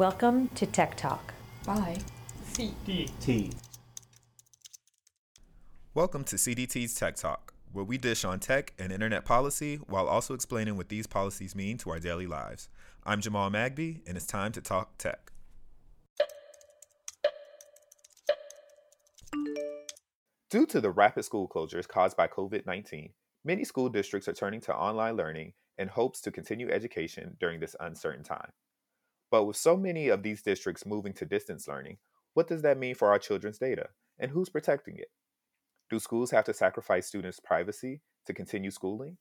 Welcome to Tech Talk. By. CDT. Welcome to CDT's Tech Talk, where we dish on tech and internet policy while also explaining what these policies mean to our daily lives. I'm Jamal Magby, and it's time to talk tech. Due to the rapid school closures caused by COVID 19, many school districts are turning to online learning in hopes to continue education during this uncertain time. But with so many of these districts moving to distance learning, what does that mean for our children's data? And who's protecting it? Do schools have to sacrifice students' privacy to continue schooling?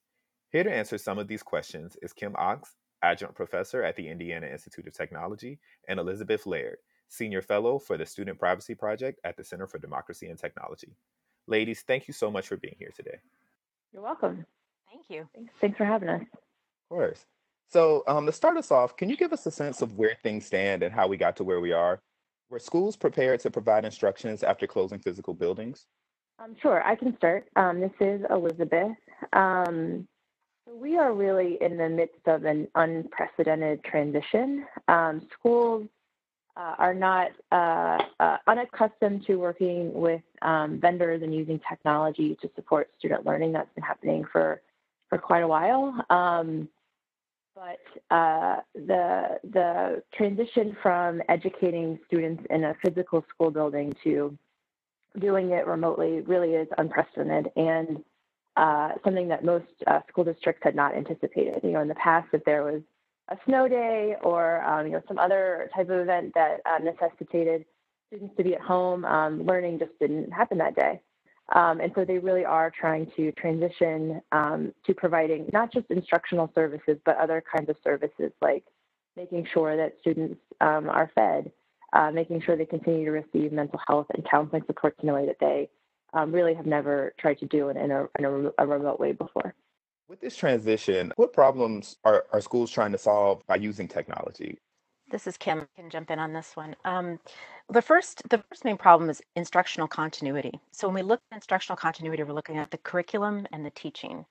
Here to answer some of these questions is Kim Ox, adjunct professor at the Indiana Institute of Technology, and Elizabeth Laird, senior fellow for the Student Privacy Project at the Center for Democracy and Technology. Ladies, thank you so much for being here today. You're welcome. Thank you. Thanks, thanks for having us. Of course. So, um, to start us off, can you give us a sense of where things stand and how we got to where we are? Were schools prepared to provide instructions after closing physical buildings? Um, sure, I can start. Um, this is Elizabeth. Um, we are really in the midst of an unprecedented transition. Um, schools uh, are not uh, uh, unaccustomed to working with um, vendors and using technology to support student learning. That's been happening for for quite a while. But uh, the the transition from educating students in a physical school building to doing it remotely really is unprecedented and uh, something that most uh, school districts had not anticipated. You know, in the past, if there was a snow day or um, you know some other type of event that uh, necessitated students to be at home, um, learning just didn't happen that day. Um, and so they really are trying to transition um, to providing not just instructional services, but other kinds of services like making sure that students um, are fed, uh, making sure they continue to receive mental health and counseling supports in a way that they um, really have never tried to do in, in, a, in a, a remote way before. With this transition, what problems are, are schools trying to solve by using technology? This is Kim. I can jump in on this one. Um, the first, the first main problem is instructional continuity. So when we look at instructional continuity, we're looking at the curriculum and the teaching,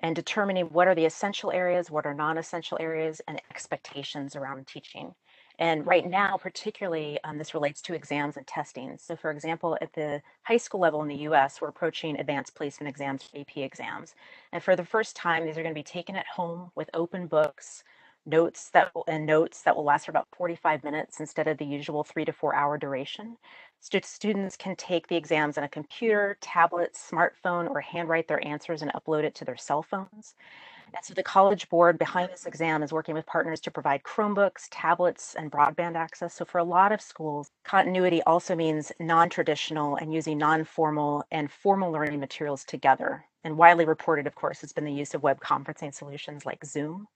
and determining what are the essential areas, what are non-essential areas, and expectations around teaching. And right now, particularly, um, this relates to exams and testing. So, for example, at the high school level in the US, we're approaching advanced placement exams, AP exams. And for the first time, these are going to be taken at home with open books, notes that will, and notes that will last for about 45 minutes instead of the usual three to four hour duration. students can take the exams on a computer, tablet, smartphone, or handwrite their answers and upload it to their cell phones. And so the College Board behind this exam is working with partners to provide Chromebooks, tablets, and broadband access. So for a lot of schools, continuity also means non-traditional and using non-formal and formal learning materials together. And widely reported, of course, has been the use of web conferencing solutions like Zoom.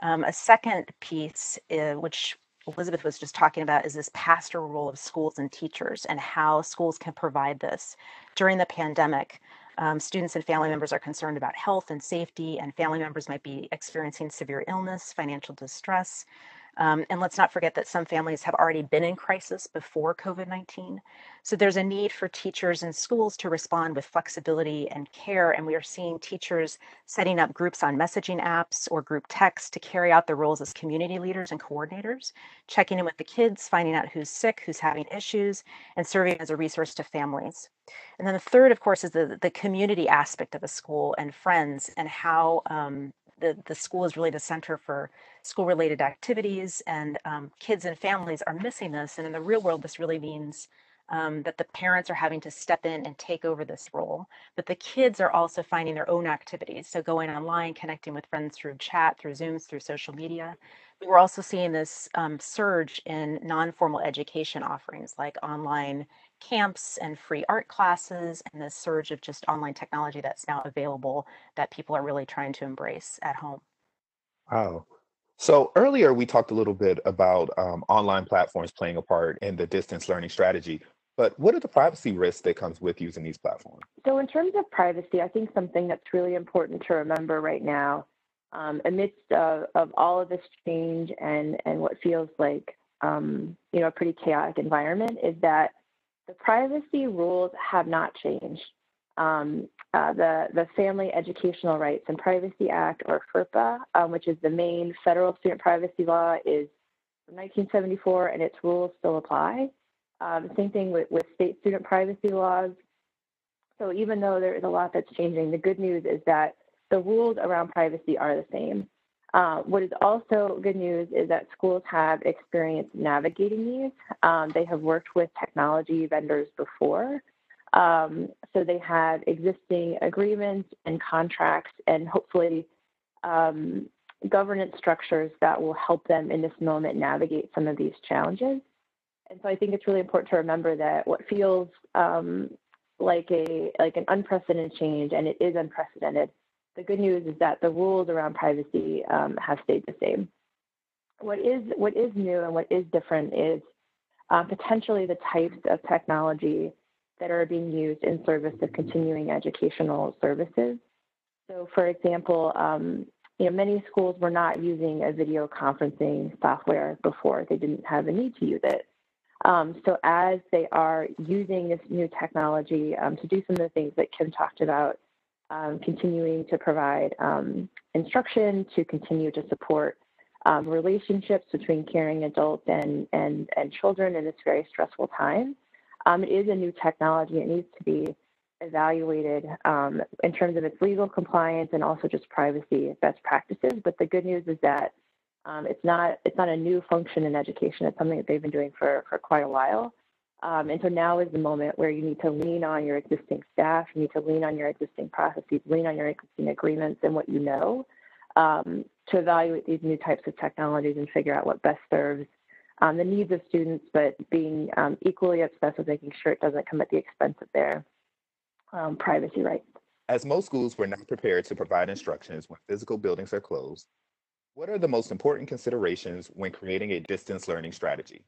Um, a second piece, uh, which Elizabeth was just talking about, is this pastoral role of schools and teachers and how schools can provide this. During the pandemic, um, students and family members are concerned about health and safety, and family members might be experiencing severe illness, financial distress. Um, and let's not forget that some families have already been in crisis before COVID 19. So there's a need for teachers and schools to respond with flexibility and care. And we are seeing teachers setting up groups on messaging apps or group text to carry out their roles as community leaders and coordinators, checking in with the kids, finding out who's sick, who's having issues, and serving as a resource to families. And then the third, of course, is the, the community aspect of a school and friends and how um, the, the school is really the center for school related activities and um, kids and families are missing this. And in the real world, this really means um, that the parents are having to step in and take over this role. But the kids are also finding their own activities. So going online, connecting with friends through chat, through Zooms, through social media. We're also seeing this um, surge in non formal education offerings like online camps and free art classes and this surge of just online technology that's now available that people are really trying to embrace at home. Wow. So earlier we talked a little bit about um, online platforms playing a part in the distance learning strategy. But what are the privacy risks that comes with using these platforms? So in terms of privacy, I think something that's really important to remember right now, um, amidst of, of all of this change and and what feels like um, you know a pretty chaotic environment, is that the privacy rules have not changed. Um, uh, the, the Family Educational Rights and Privacy Act, or FERPA, um, which is the main federal student privacy law, is from 1974, and its rules still apply. Um, same thing with, with state student privacy laws. So even though there is a lot that's changing, the good news is that the rules around privacy are the same. Uh, what is also good news is that schools have experience navigating these. Um, they have worked with technology vendors before. Um, so they have existing agreements and contracts and hopefully um, governance structures that will help them in this moment navigate some of these challenges. And so I think it's really important to remember that what feels um, like a like an unprecedented change, and it is unprecedented, the good news is that the rules around privacy um, have stayed the same. What is what is new and what is different is uh, potentially the types of technology that are being used in service of continuing educational services. So, for example, um, you know, many schools were not using a video conferencing software before; they didn't have a need to use it. Um, so, as they are using this new technology um, to do some of the things that Kim talked about, um, continuing to provide um, instruction, to continue to support um, relationships between caring adults and, and, and children in this very stressful time. Um, it is a new technology. It needs to be evaluated um, in terms of its legal compliance and also just privacy best practices. But the good news is that um, it's not it's not a new function in education. It's something that they've been doing for, for quite a while. Um, and so now is the moment where you need to lean on your existing staff, you need to lean on your existing processes, lean on your existing agreements and what you know um, to evaluate these new types of technologies and figure out what best serves um, the needs of students, but being um, equally obsessed with making sure it doesn't come at the expense of their um, privacy rights. As most schools were not prepared to provide instructions when physical buildings are closed, what are the most important considerations when creating a distance learning strategy?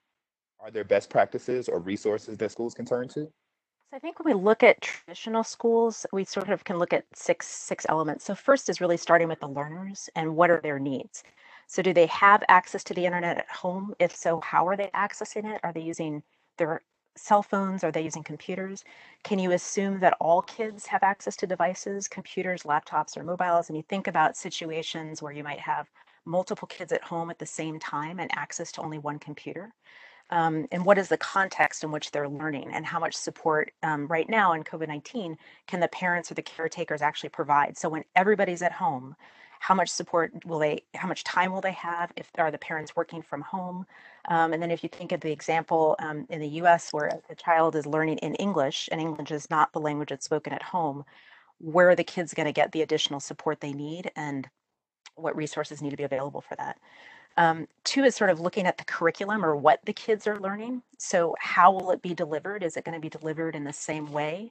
Are there best practices or resources that schools can turn to? So I think when we look at traditional schools, we sort of can look at six six elements. So first is really starting with the learners and what are their needs. So do they have access to the internet at home? If so, how are they accessing it? Are they using their cell phones? Are they using computers? Can you assume that all kids have access to devices, computers, laptops, or mobiles? And you think about situations where you might have multiple kids at home at the same time and access to only one computer um, and what is the context in which they're learning and how much support um, right now in covid-19 can the parents or the caretakers actually provide so when everybody's at home how much support will they how much time will they have if are the parents working from home um, and then if you think of the example um, in the us where the child is learning in english and english is not the language that's spoken at home where are the kids going to get the additional support they need and what resources need to be available for that um, two is sort of looking at the curriculum or what the kids are learning. So, how will it be delivered? Is it going to be delivered in the same way?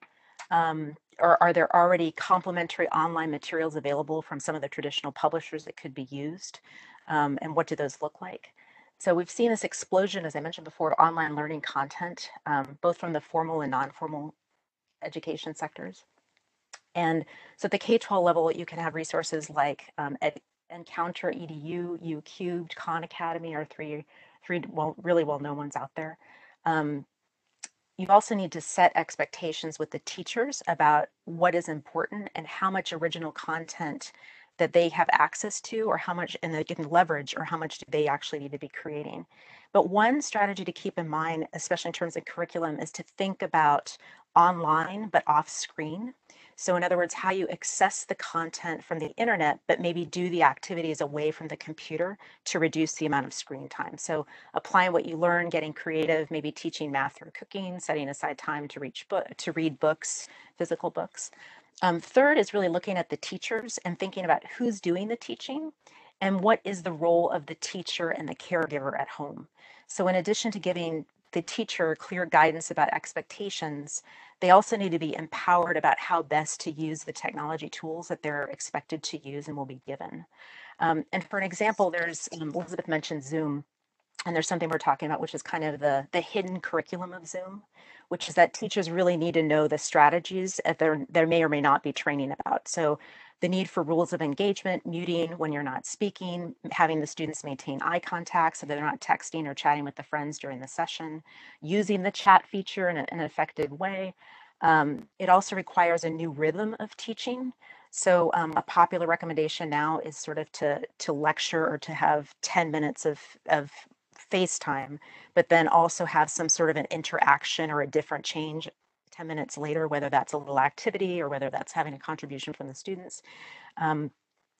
Um, or are there already complementary online materials available from some of the traditional publishers that could be used? Um, and what do those look like? So, we've seen this explosion, as I mentioned before, of online learning content, um, both from the formal and non formal education sectors. And so at the K 12 level, you can have resources like um, ed- Encounter Edu, U Cubed, Khan Academy are three three well really well known ones out there. Um, you also need to set expectations with the teachers about what is important and how much original content that they have access to or how much and they can leverage or how much do they actually need to be creating. But one strategy to keep in mind especially in terms of curriculum is to think about online but off screen so, in other words, how you access the content from the internet, but maybe do the activities away from the computer to reduce the amount of screen time. So, applying what you learn, getting creative, maybe teaching math or cooking, setting aside time to reach book to read books, physical books. Um, third is really looking at the teachers and thinking about who's doing the teaching and what is the role of the teacher and the caregiver at home. So, in addition to giving the teacher clear guidance about expectations, they also need to be empowered about how best to use the technology tools that they're expected to use and will be given. Um, and for an example, there's um, Elizabeth mentioned Zoom, and there's something we're talking about, which is kind of the the hidden curriculum of Zoom, which is that teachers really need to know the strategies that there there may or may not be training about. So the need for rules of engagement, muting when you're not speaking, having the students maintain eye contact so they're not texting or chatting with the friends during the session, using the chat feature in, a, in an effective way. Um, it also requires a new rhythm of teaching. So um, a popular recommendation now is sort of to to lecture or to have 10 minutes of, of FaceTime, but then also have some sort of an interaction or a different change 10 minutes later, whether that's a little activity or whether that's having a contribution from the students. Um,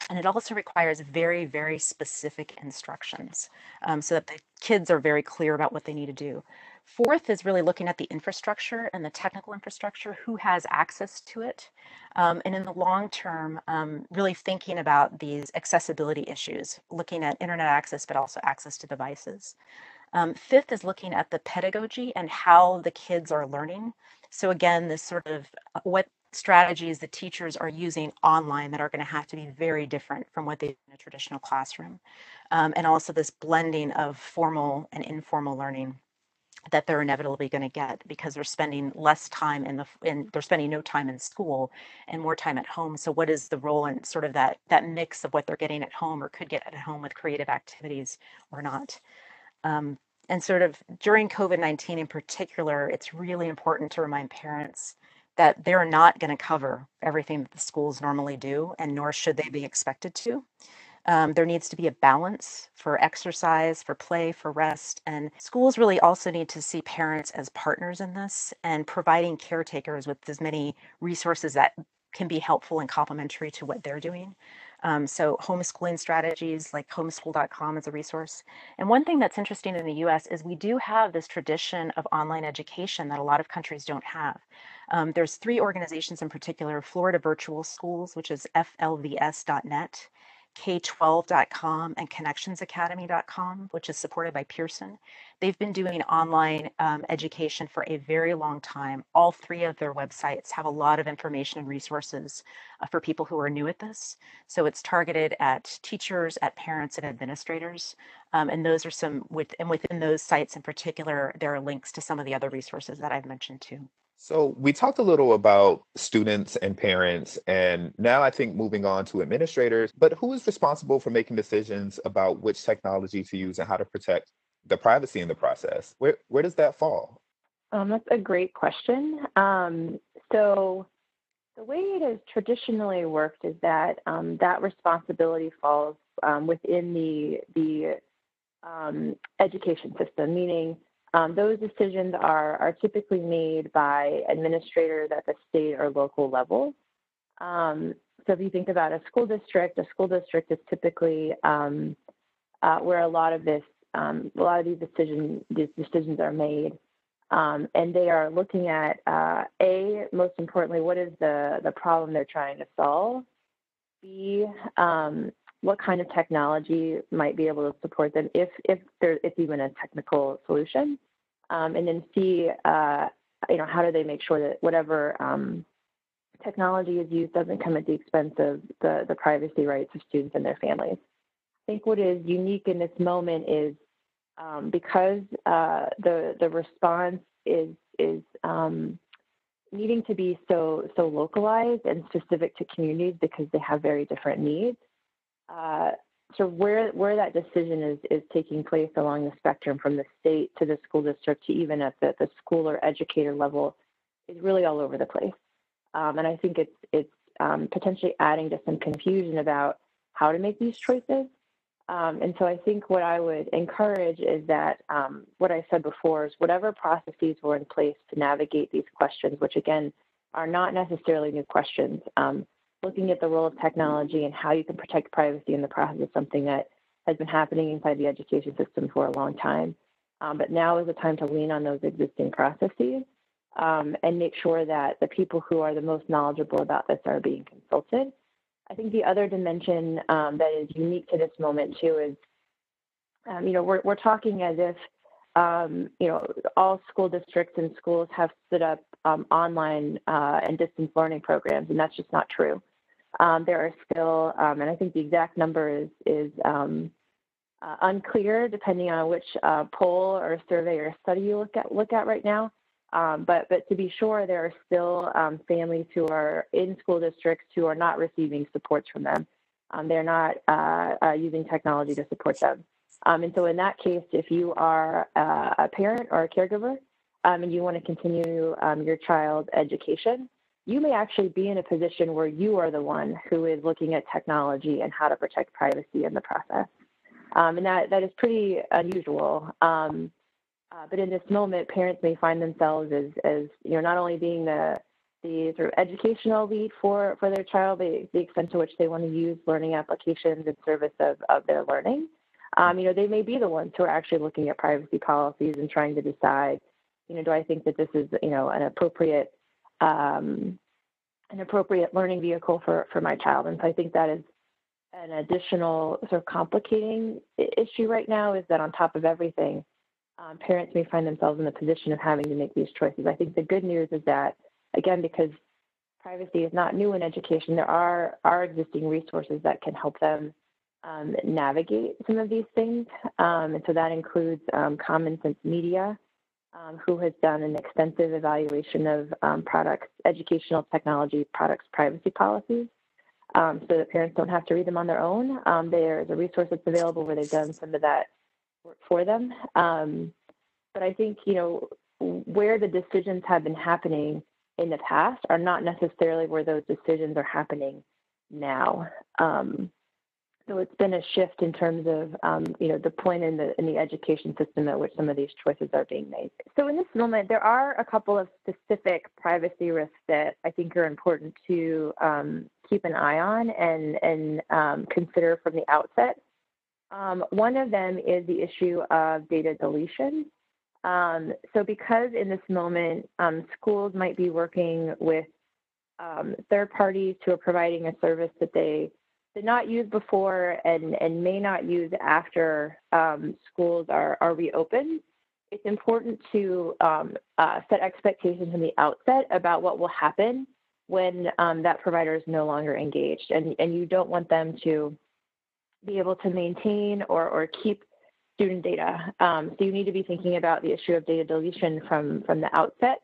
and it also requires very, very specific instructions um, so that the kids are very clear about what they need to do. Fourth is really looking at the infrastructure and the technical infrastructure, who has access to it. Um, and in the long term, um, really thinking about these accessibility issues, looking at internet access, but also access to devices. Um, fifth is looking at the pedagogy and how the kids are learning. So again, this sort of uh, what strategies the teachers are using online that are going to have to be very different from what they do in a traditional classroom. Um, and also this blending of formal and informal learning that they're inevitably going to get because they're spending less time in the in they're spending no time in school and more time at home so what is the role in sort of that that mix of what they're getting at home or could get at home with creative activities or not um, and sort of during covid-19 in particular it's really important to remind parents that they're not going to cover everything that the schools normally do and nor should they be expected to um, there needs to be a balance for exercise, for play, for rest. And schools really also need to see parents as partners in this and providing caretakers with as many resources that can be helpful and complementary to what they're doing. Um, so, homeschooling strategies like homeschool.com is a resource. And one thing that's interesting in the US is we do have this tradition of online education that a lot of countries don't have. Um, there's three organizations in particular Florida Virtual Schools, which is flvs.net, K12.com and ConnectionsAcademy.com, which is supported by Pearson. They've been doing online um, education for a very long time. All three of their websites have a lot of information and resources uh, for people who are new at this. So it's targeted at teachers, at parents, and administrators. Um, and those are some, with, and within those sites in particular, there are links to some of the other resources that I've mentioned too. So we talked a little about students and parents, and now I think moving on to administrators. But who is responsible for making decisions about which technology to use and how to protect the privacy in the process? Where where does that fall? Um, that's a great question. Um, so the way it has traditionally worked is that um, that responsibility falls um, within the the um, education system, meaning um, those decisions are, are typically made by administrators at the state or local level. Um, so if you think about a school district, a school district is typically um, uh, where a lot of this, um, a lot of these decisions, these decisions are made. Um, and they are looking at uh, a most importantly, what is the the problem they're trying to solve? B, um, what kind of technology might be able to support them if if there it's even a technical solution, um, and then see uh, you know how do they make sure that whatever um, technology is used doesn't come at the expense of the the privacy rights of students and their families. I think what is unique in this moment is um, because uh, the the response is is um, needing to be so so localized and specific to communities because they have very different needs. Uh, so where where that decision is is taking place along the spectrum from the state to the school district to even at the, the school or educator level is really all over the place. Um, and I think it's it's um, potentially adding to some confusion about how to make these choices. Um, and so I think what I would encourage is that um, what I said before is whatever processes were in place to navigate these questions, which again are not necessarily new questions, um, looking at the role of technology and how you can protect privacy in the process is something that has been happening inside the education system for a long time. Um, but now is the time to lean on those existing processes um, and make sure that the people who are the most knowledgeable about this are being consulted. I think the other dimension um, that is unique to this moment too is, um, you know, we're, we're talking as if, um, you know, all school districts and schools have stood up um, online uh, and distance learning programs, and that's just not true. Um, there are still, um, and I think the exact number is is um, uh, unclear depending on which uh, poll or survey or study you look at look at right now. Um, but but to be sure, there are still um, families who are in school districts who are not receiving supports from them. Um, they're not uh, uh, using technology to support them. and so in that case, if you are uh, a parent or a caregiver and you want to continue your child's education, you may actually be in a position where you are the one who is looking at technology and how to protect privacy in the process. Um, and that, that is pretty unusual. Um, uh, but in this moment, parents may find themselves as, as you know, not only being the the sort of educational lead for, for their child, the, the extent to which they want to use learning applications in service of, of their learning. Um, you know, they may be the ones who are actually looking at privacy policies and trying to decide, you know, do I think that this is, you know, an appropriate um, an appropriate learning vehicle for, for my child. And so I think that is an additional sort of complicating issue right now is that on top of everything, um, parents may find themselves in the position of having to make these choices. I think the good news is that, again, because privacy is not new in education, there are, are existing resources that can help them um, navigate some of these things. Um, and so that includes um, Common Sense Media, um, who has done an extensive evaluation of um, products, educational technology products privacy policies, um, so that parents don't have to read them on their own. Um, there's a resource that's available where they've done some of that work for them. Um, but I think, you know, where the decisions have been happening in the past are not necessarily where those decisions are happening now. Um, so it's been a shift in terms of, um, you know, the point in the in the education system at which some of these choices are being made. So in this moment, there are a couple of specific privacy risks that I think are important to um, keep an eye on and and um, consider from the outset. Um, one of them is the issue of data deletion. Um, so because in this moment, um, schools might be working with third parties who are providing a service that they did not use before and, and may not use after um, schools are, are reopened, it's important to um, uh, set expectations in the outset about what will happen when um, that provider is no longer engaged. And, and you don't want them to be able to maintain or, or keep student data. Um, so you need to be thinking about the issue of data deletion from, from the outset.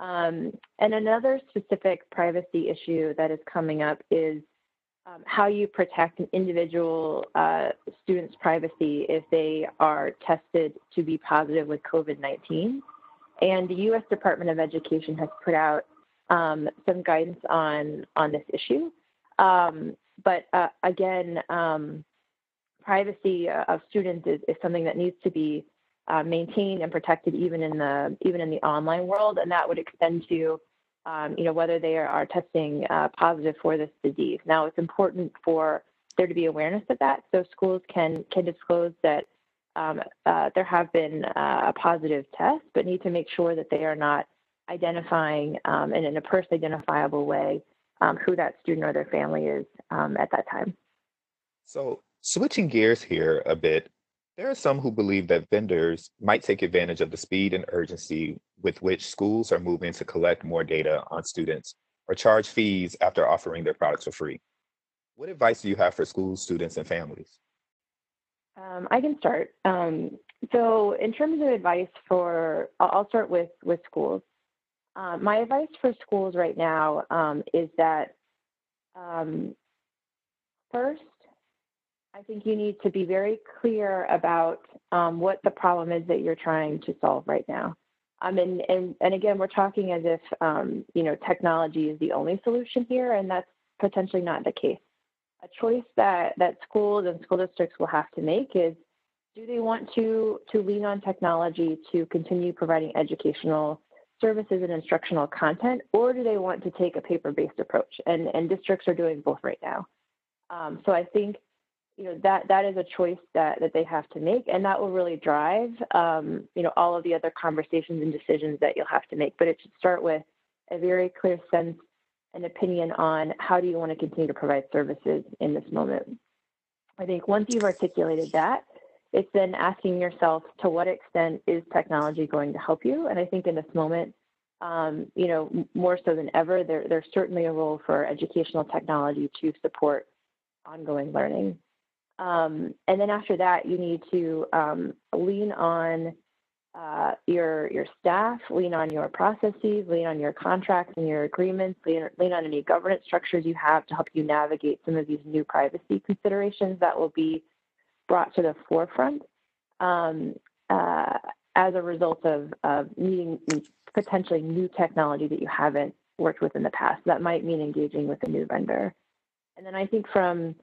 Um, and another specific privacy issue that is coming up is um, how you protect an individual uh, student's privacy if they are tested to be positive with COVID-19. And the U.S. Department of Education has put out um, some guidance on on this issue. Um, but uh, again, um, privacy of students is, is, something that needs to be uh, maintained and protected even in the even in the online world, and that would extend to um, you know, whether they are, are testing uh, positive for this disease. Now, it's important for there to be awareness of that, so schools can can disclose that um, uh, there have been uh, a positive test, but need to make sure that they are not identifying um, and in a person identifiable way um, who that student or their family is um, at that time. So, switching gears here a bit, there are some who believe that vendors might take advantage of the speed and urgency with which schools are moving to collect more data on students or charge fees after offering their products for free. What advice do you have for schools, students, and families? Um, I can start. Um, so, in terms of advice for, I'll start with with schools. Uh, my advice for schools right now um, is that um, first, I think you need to be very clear about um, what the problem is that you're trying to solve right now. Um, and, and, and again, we're talking as if, um, you know, technology is the only solution here, and that's potentially not the case. A choice that, that schools and school districts will have to make is, do they want to, to lean on technology to continue providing educational services and instructional content, or do they want to take a paper-based approach? And, and districts are doing both right now. Um, so I think you know that that is a choice that that they have to make and that will really drive um, you know all of the other conversations and decisions that you'll have to make. But it should start with a very clear sense and opinion on how do you want to continue to provide services in this moment. I think once you've articulated that it's then asking yourself to what extent is technology going to help you? And i think in this moment um, you know more so than ever there, there's certainly a role for educational technology to support ongoing learning um, and then after that, you need to um, lean on uh, your your staff, lean on your processes, lean on your contracts and your agreements, lean, lean on any governance structures you have to help you navigate some of these new privacy considerations that will be brought to the forefront um, uh, as a result of, of needing potentially new technology that you haven't worked with in the past. That might mean engaging with a new vendor. And then I think from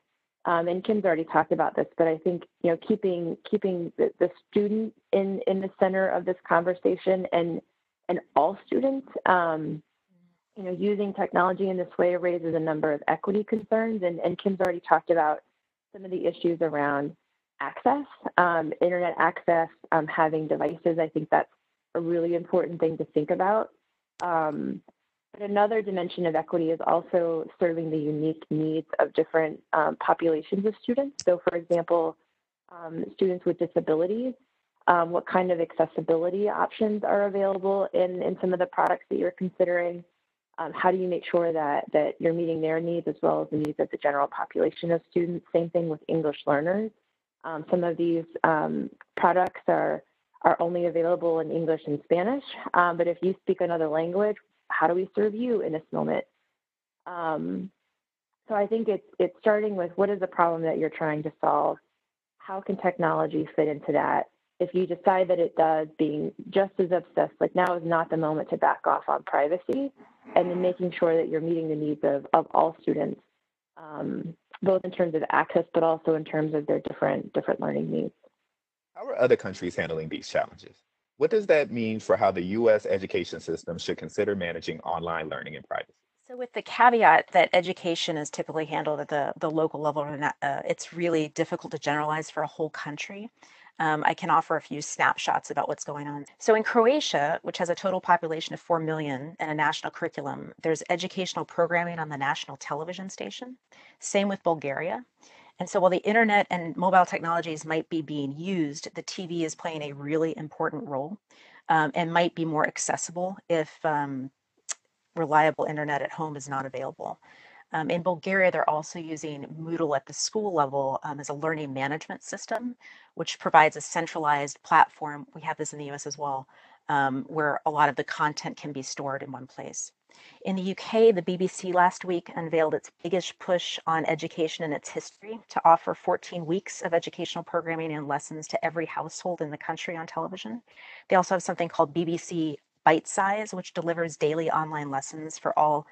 Um, and Kim's already talked about this, but I think you know keeping keeping the, the student in in the center of this conversation and and all students, um, you know, using technology in this way raises a number of equity concerns. And, and Kim's already talked about some of the issues around access, um, internet access, um, having devices. I think that's a really important thing to think about. Um, but another dimension of equity is also serving the unique needs of different um, populations of students. So, for example, um, students with disabilities, um, what kind of accessibility options are available in, in some of the products that you're considering? Um, how do you make sure that, that you're meeting their needs as well as the needs of the general population of students? Same thing with English learners. Um, some of these um, products are, are only available in English and Spanish, um, but if you speak another language, how do we serve you in this moment? Um, so I think it's, it's starting with what is the problem that you're trying to solve? How can technology fit into that? If you decide that it does, being just as obsessed, like now is not the moment to back off on privacy, and then making sure that you're meeting the needs of, of all students, um, both in terms of access, but also in terms of their different different learning needs. How are other countries handling these challenges? What does that mean for how the U.S. education system should consider managing online learning and privacy? So, with the caveat that education is typically handled at the, the local level, uh, it's really difficult to generalize for a whole country. Um, I can offer a few snapshots about what's going on. So, in Croatia, which has a total population of 4 million and a national curriculum, there's educational programming on the national television station. Same with Bulgaria. And so while the internet and mobile technologies might be being used, the TV is playing a really important role um, and might be more accessible if um, reliable internet at home is not available. Um, in Bulgaria, they're also using Moodle at the school level um, as a learning management system, which provides a centralized platform. We have this in the US as well, um, where a lot of the content can be stored in one place. In the UK, the BBC last week unveiled its biggest push on education in its history to offer 14 weeks of educational programming and lessons to every household in the country on television. They also have something called BBC Bitesize, which delivers daily online lessons for all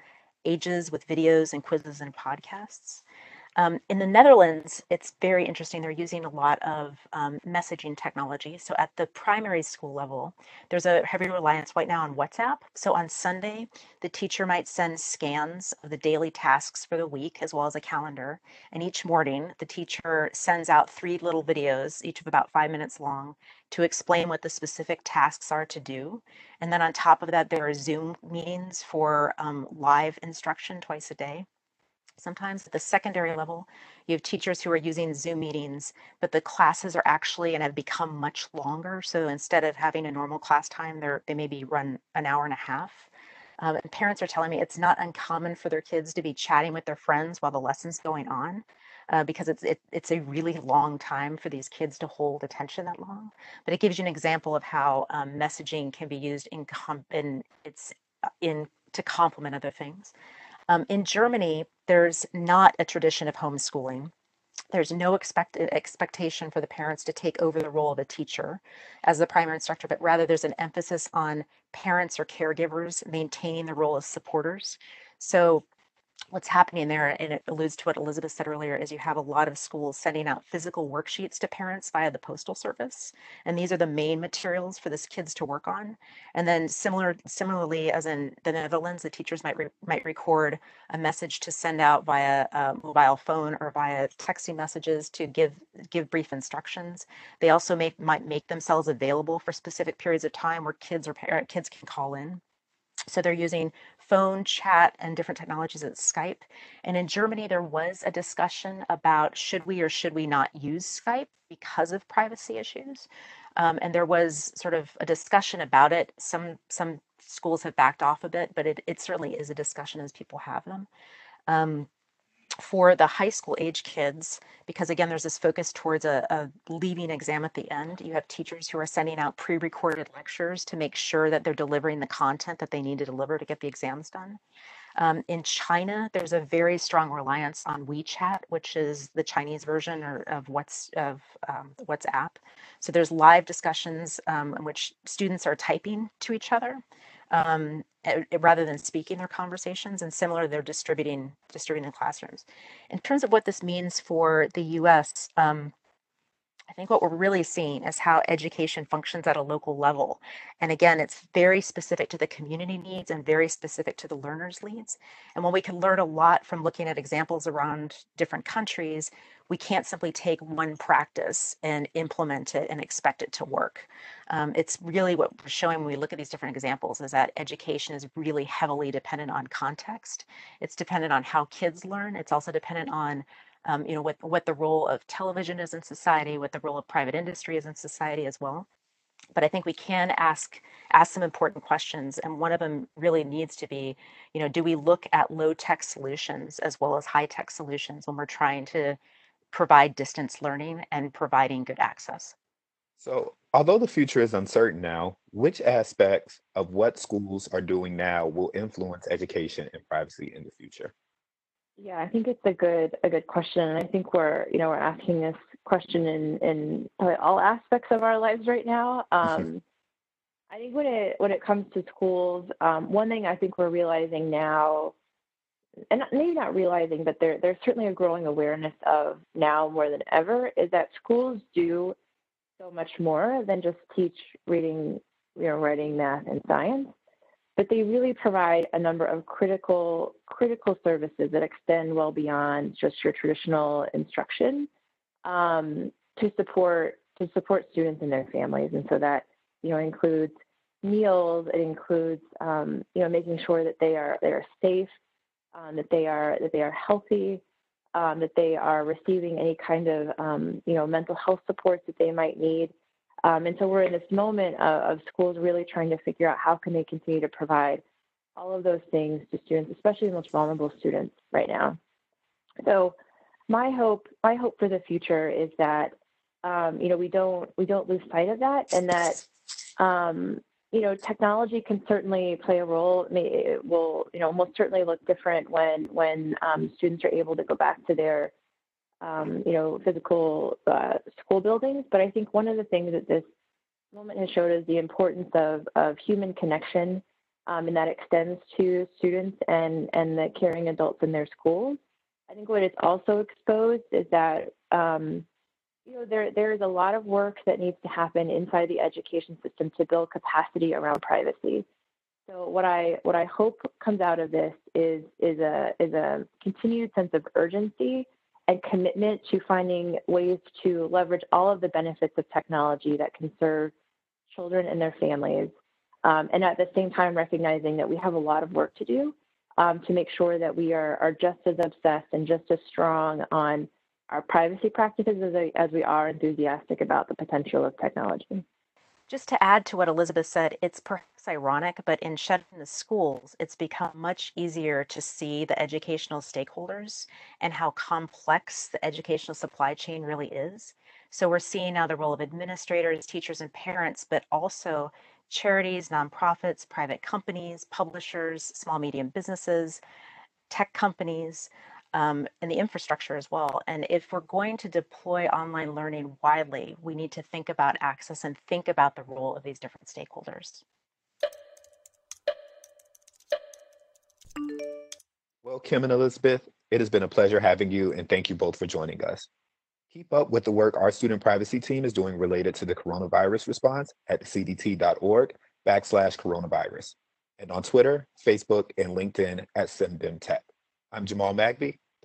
ages with videos and quizzes and podcasts. Um, in the Netherlands, it's very interesting. They're using a lot of um, messaging technology. So at the primary school level, there's a heavy reliance right now on WhatsApp. So on Sunday, the teacher might send scans of the daily tasks for the week as well as a calendar. And each morning, the teacher sends out three little videos, each of about five minutes long, to explain what the specific tasks are to do. And then on top of that, there are Zoom meetings for um, live instruction twice a day. Sometimes at the secondary level, you have teachers who are using Zoom meetings, but the classes are actually and have become much longer. So instead of having a normal class time, they're, they maybe run an hour and a half. Um, and parents are telling me it's not uncommon for their kids to be chatting with their friends while the lesson's going on. Uh, because it's it, it's a really long time for these kids to hold attention that long. But it gives you an example of how um, messaging can be used in, com- in it's uh, in to complement other things. Um, in Germany, there's not a tradition of homeschooling. There's no expected expectation for the parents to take over the role of a teacher as the primary instructor, but rather there's an emphasis on parents or caregivers maintaining the role as supporters. So what's happening there, and it alludes to what Elizabeth said earlier, is you have a lot of schools sending out physical worksheets to parents via the postal service, and these are the main materials for this kids to work on. And then similar, similarly, as in the Netherlands, the teachers might re- might record a message to send out via mobile phone or via texting messages to give give brief instructions. They also make might make themselves available for specific periods of time where kids or parent kids can call in. So they're using phone, chat, and different technologies at Skype. And in Germany, there was a discussion about should we or should we not use Skype because of privacy issues. Um, and there was sort of a discussion about it. Some some schools have backed off a bit, but it, it certainly is a discussion as people have them. Um, for the high school age kids, because again, there's this focus towards a, a, leaving exam at the end. You have teachers who are sending out pre recorded lectures to make sure that they're delivering the content that they need to deliver to get the exams done. Um, in China, there's a very strong reliance on WeChat, which is the Chinese version or, of what's of um, WhatsApp. So there's live discussions um, in which students are typing to each other. Um, rather than speaking their conversations. And similar, they're distributing distributing the classrooms. In terms of what this means for the U.S. Um, I think what we're really seeing is how education functions at a local level. And again, it's very specific to the community needs and very specific to the learner's needs. And while we can learn a lot from looking at examples around different countries, we can't simply take one practice and implement it and expect it to work. Um, it's really what we're showing when we look at these different examples is that education is really heavily dependent on context. It's dependent on how kids learn. It's also dependent on um, you know, what, what the role of television is in society, what the role of private industry is in society as well. But I think we can ask ask some important questions, and one of them really needs to be, you know, do we look at low tech solutions as well as high tech solutions when we're trying to provide distance learning and providing good access? So, although the future is uncertain now, which aspects of what schools are doing now will influence education and privacy in the future? Yeah, I think it's a good a good question, and I think we're you know we're asking this question in in all aspects of our lives right now. Um, I think when it when it comes to schools, um, one thing I think we're realizing now, and maybe not realizing, but there there's certainly a growing awareness of now more than ever, is that schools do so much more than just teach reading, you know, writing, math, and science but they really provide a number of critical critical services that extend well beyond just your traditional instruction um, to support to support students and their families, and so that you know includes meals. It includes um, you know making sure that they are they are safe, um, that they are that they are healthy, um, that they are receiving any kind of um, you know mental health supports that they might need. Um, and so we're in this moment of, of, schools really trying to figure out how can they continue to provide all of those things to students, especially the most vulnerable students right now. So my hope, my hope for the future is that um, you know we don't we don't lose sight of that, and that um, you know technology can certainly play a role. It will you know most certainly look different when when um, students are able to go back to their um, you know, physical uh, school buildings. But I think one of the things that this moment has showed is the importance of, of human connection, um, and that extends to students and, and the caring adults in their schools. I think what it's also exposed is that, um, you know, there, there is a lot of work that needs to happen inside the education system to build capacity around privacy. So what I what I hope comes out of this is is a is a continued sense of urgency and commitment to finding ways to leverage all of the benefits of technology that can serve children and their families. Um, and at the same time, recognizing that we have a lot of work to do um, to make sure that we are, are just as obsessed and just as strong on our privacy practices as, as we are enthusiastic about the potential of technology. Just to add to what Elizabeth said, it's perhaps ironic, but in shutting the schools, it's become much easier to see the educational stakeholders and how complex the educational supply chain really is. So we're seeing now the role of administrators, teachers, and parents, but also charities, nonprofits, private companies, publishers, small medium businesses, tech companies, um, and the infrastructure as well. And if we're going to deploy online learning widely, we need to think about access and think about the role of these different stakeholders. Well, Kim and Elizabeth, it has been a pleasure having you, and thank you both for joining us. Keep up with the work our student privacy team is doing related to the coronavirus response at cdt.org backslash coronavirus, and on Twitter, Facebook, and LinkedIn at CenDemTech. I'm Jamal Magby.